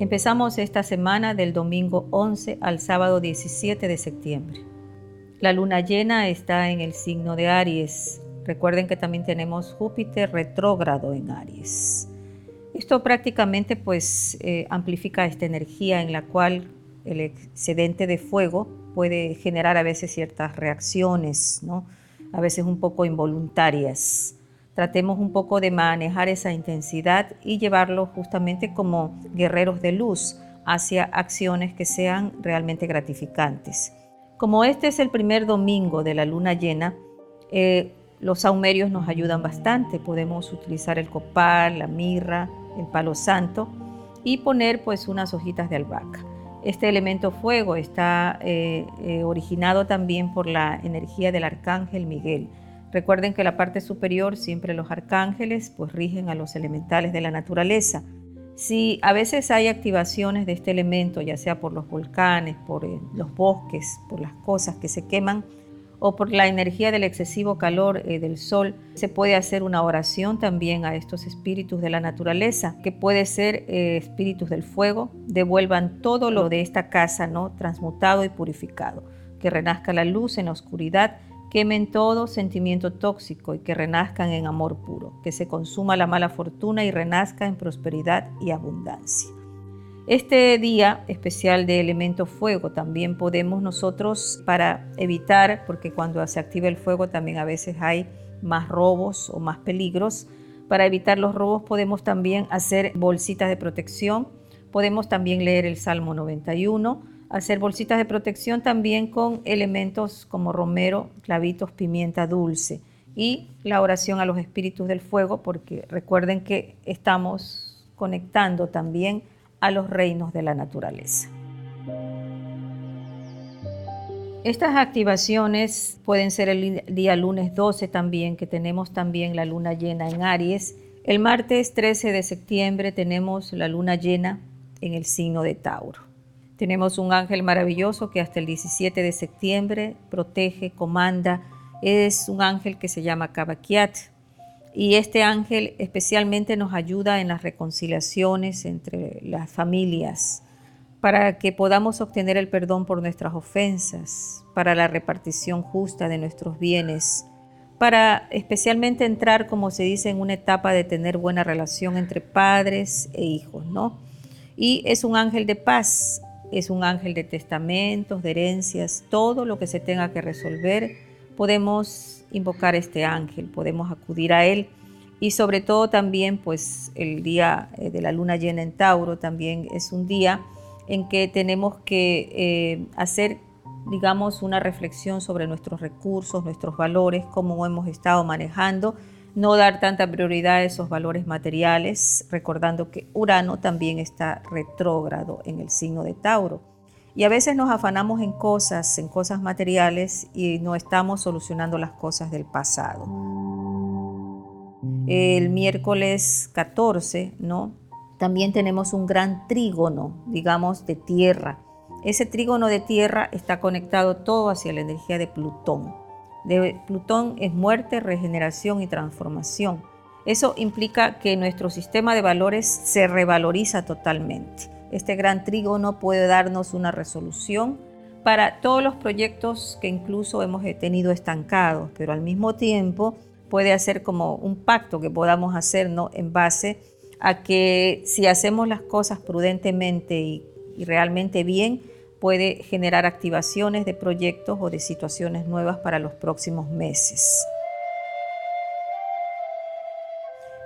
Empezamos esta semana del domingo 11 al sábado 17 de septiembre. La luna llena está en el signo de Aries. Recuerden que también tenemos Júpiter retrógrado en Aries. Esto prácticamente pues eh, amplifica esta energía en la cual el excedente de fuego puede generar a veces ciertas reacciones, ¿no? a veces un poco involuntarias. Tratemos un poco de manejar esa intensidad y llevarlo justamente como guerreros de luz hacia acciones que sean realmente gratificantes. Como este es el primer domingo de la luna llena, eh, los saumerios nos ayudan bastante. Podemos utilizar el copal, la mirra, el palo santo y poner pues unas hojitas de albahaca. Este elemento fuego está eh, eh, originado también por la energía del arcángel Miguel. Recuerden que la parte superior siempre los arcángeles pues rigen a los elementales de la naturaleza. Si a veces hay activaciones de este elemento, ya sea por los volcanes, por eh, los bosques, por las cosas que se queman, o por la energía del excesivo calor eh, del sol, se puede hacer una oración también a estos espíritus de la naturaleza, que puede ser eh, espíritus del fuego, devuelvan todo lo de esta casa, ¿no? Transmutado y purificado, que renazca la luz en la oscuridad, quemen todo sentimiento tóxico y que renazcan en amor puro, que se consuma la mala fortuna y renazca en prosperidad y abundancia. Este día especial de elemento fuego también podemos nosotros para evitar, porque cuando se activa el fuego también a veces hay más robos o más peligros, para evitar los robos podemos también hacer bolsitas de protección, podemos también leer el Salmo 91, hacer bolsitas de protección también con elementos como romero, clavitos, pimienta dulce y la oración a los espíritus del fuego, porque recuerden que estamos conectando también a los reinos de la naturaleza. Estas activaciones pueden ser el día lunes 12 también, que tenemos también la luna llena en Aries. El martes 13 de septiembre tenemos la luna llena en el signo de Tauro. Tenemos un ángel maravilloso que hasta el 17 de septiembre protege, comanda. Es un ángel que se llama Kabakiat y este ángel especialmente nos ayuda en las reconciliaciones entre las familias, para que podamos obtener el perdón por nuestras ofensas, para la repartición justa de nuestros bienes, para especialmente entrar, como se dice, en una etapa de tener buena relación entre padres e hijos, ¿no? Y es un ángel de paz, es un ángel de testamentos, de herencias, todo lo que se tenga que resolver, podemos invocar este ángel, podemos acudir a él. Y sobre todo también pues el día eh, de la luna llena en Tauro también es un día en que tenemos que eh, hacer digamos una reflexión sobre nuestros recursos, nuestros valores, cómo hemos estado manejando, no dar tanta prioridad a esos valores materiales, recordando que Urano también está retrógrado en el signo de Tauro. Y a veces nos afanamos en cosas, en cosas materiales y no estamos solucionando las cosas del pasado. El miércoles 14, ¿no? También tenemos un gran trígono, digamos, de tierra. Ese trígono de tierra está conectado todo hacia la energía de Plutón. De Plutón es muerte, regeneración y transformación. Eso implica que nuestro sistema de valores se revaloriza totalmente. Este gran trígono puede darnos una resolución para todos los proyectos que incluso hemos tenido estancados, pero al mismo tiempo puede hacer como un pacto que podamos hacer en base a que si hacemos las cosas prudentemente y realmente bien, puede generar activaciones de proyectos o de situaciones nuevas para los próximos meses.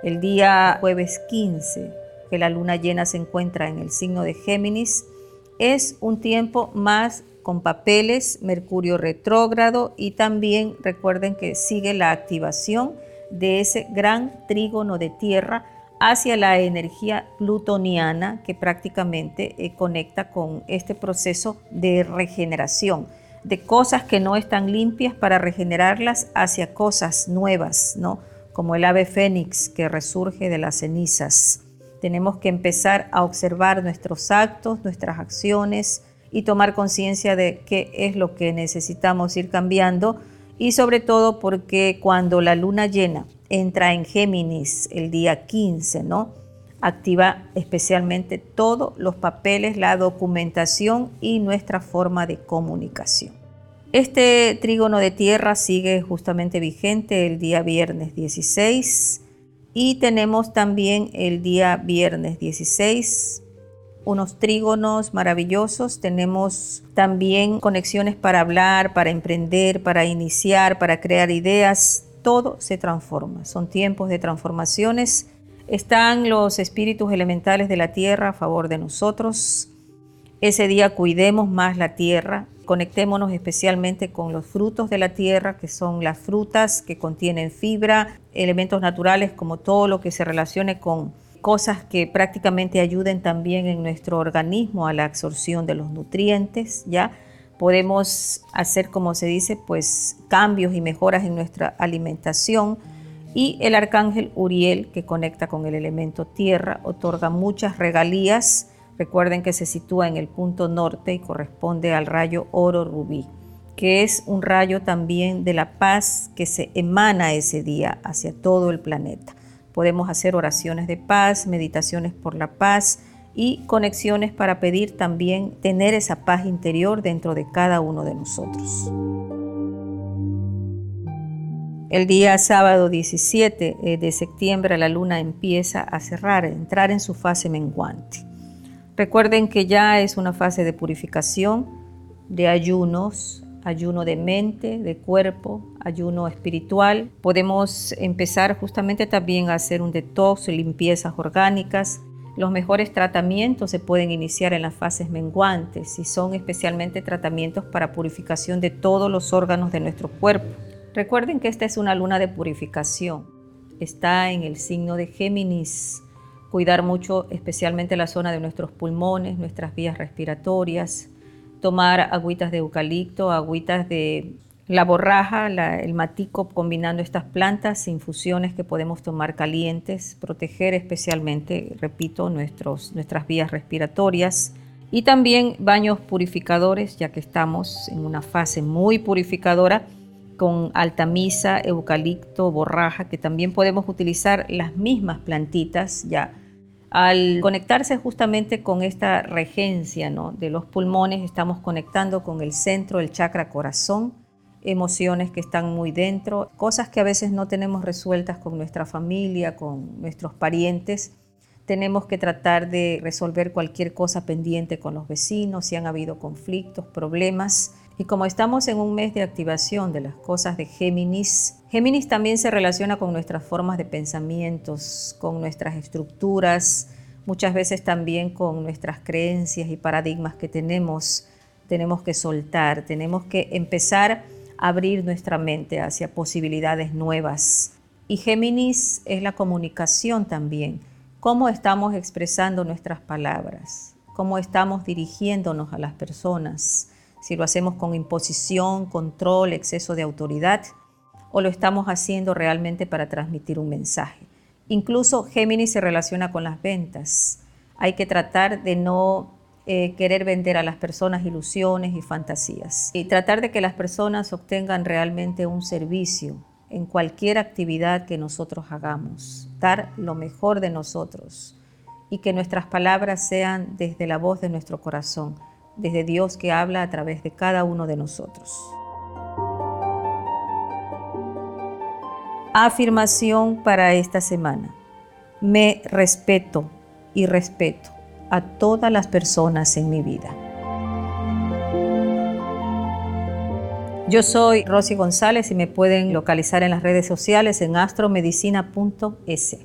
El día jueves 15 que la luna llena se encuentra en el signo de Géminis, es un tiempo más con papeles, Mercurio retrógrado y también recuerden que sigue la activación de ese gran trígono de tierra hacia la energía plutoniana que prácticamente eh, conecta con este proceso de regeneración, de cosas que no están limpias para regenerarlas hacia cosas nuevas, ¿no? Como el ave fénix que resurge de las cenizas. Tenemos que empezar a observar nuestros actos, nuestras acciones y tomar conciencia de qué es lo que necesitamos ir cambiando y sobre todo porque cuando la luna llena entra en Géminis el día 15, ¿no? activa especialmente todos los papeles, la documentación y nuestra forma de comunicación. Este trígono de tierra sigue justamente vigente el día viernes 16 y tenemos también el día viernes 16 unos trígonos maravillosos, tenemos también conexiones para hablar, para emprender, para iniciar, para crear ideas, todo se transforma, son tiempos de transformaciones. Están los espíritus elementales de la tierra a favor de nosotros. Ese día cuidemos más la tierra, conectémonos especialmente con los frutos de la tierra, que son las frutas que contienen fibra, elementos naturales como todo lo que se relacione con cosas que prácticamente ayuden también en nuestro organismo a la absorción de los nutrientes, ¿ya? Podemos hacer, como se dice, pues cambios y mejoras en nuestra alimentación. Y el arcángel Uriel, que conecta con el elemento tierra, otorga muchas regalías. Recuerden que se sitúa en el punto norte y corresponde al rayo oro rubí, que es un rayo también de la paz que se emana ese día hacia todo el planeta. Podemos hacer oraciones de paz, meditaciones por la paz y conexiones para pedir también tener esa paz interior dentro de cada uno de nosotros. El día sábado 17 eh, de septiembre la luna empieza a cerrar, a entrar en su fase menguante. Recuerden que ya es una fase de purificación, de ayunos, ayuno de mente, de cuerpo, ayuno espiritual. Podemos empezar justamente también a hacer un detox, limpiezas orgánicas. Los mejores tratamientos se pueden iniciar en las fases menguantes y son especialmente tratamientos para purificación de todos los órganos de nuestro cuerpo. Recuerden que esta es una luna de purificación. Está en el signo de Géminis. Cuidar mucho especialmente la zona de nuestros pulmones, nuestras vías respiratorias, tomar agüitas de eucalipto, agüitas de la borraja, el matico, combinando estas plantas, infusiones que podemos tomar calientes, proteger especialmente, repito, nuestros, nuestras vías respiratorias y también baños purificadores, ya que estamos en una fase muy purificadora con altamisa, eucalipto, borraja, que también podemos utilizar las mismas plantitas ya. Al conectarse justamente con esta regencia de los pulmones, estamos conectando con el centro, el chakra corazón, emociones que están muy dentro, cosas que a veces no tenemos resueltas con nuestra familia, con nuestros parientes. Tenemos que tratar de resolver cualquier cosa pendiente con los vecinos, si han habido conflictos, problemas. Y como estamos en un mes de activación de las cosas de Géminis, Géminis también se relaciona con nuestras formas de pensamientos, con nuestras estructuras, muchas veces también con nuestras creencias y paradigmas que tenemos. Tenemos que soltar, tenemos que empezar abrir nuestra mente hacia posibilidades nuevas. Y Géminis es la comunicación también, cómo estamos expresando nuestras palabras, cómo estamos dirigiéndonos a las personas si lo hacemos con imposición, control, exceso de autoridad, o lo estamos haciendo realmente para transmitir un mensaje. Incluso Géminis se relaciona con las ventas. Hay que tratar de no eh, querer vender a las personas ilusiones y fantasías y tratar de que las personas obtengan realmente un servicio en cualquier actividad que nosotros hagamos, dar lo mejor de nosotros y que nuestras palabras sean desde la voz de nuestro corazón desde Dios que habla a través de cada uno de nosotros. Afirmación para esta semana. Me respeto y respeto a todas las personas en mi vida. Yo soy Rosy González y me pueden localizar en las redes sociales en astromedicina.es.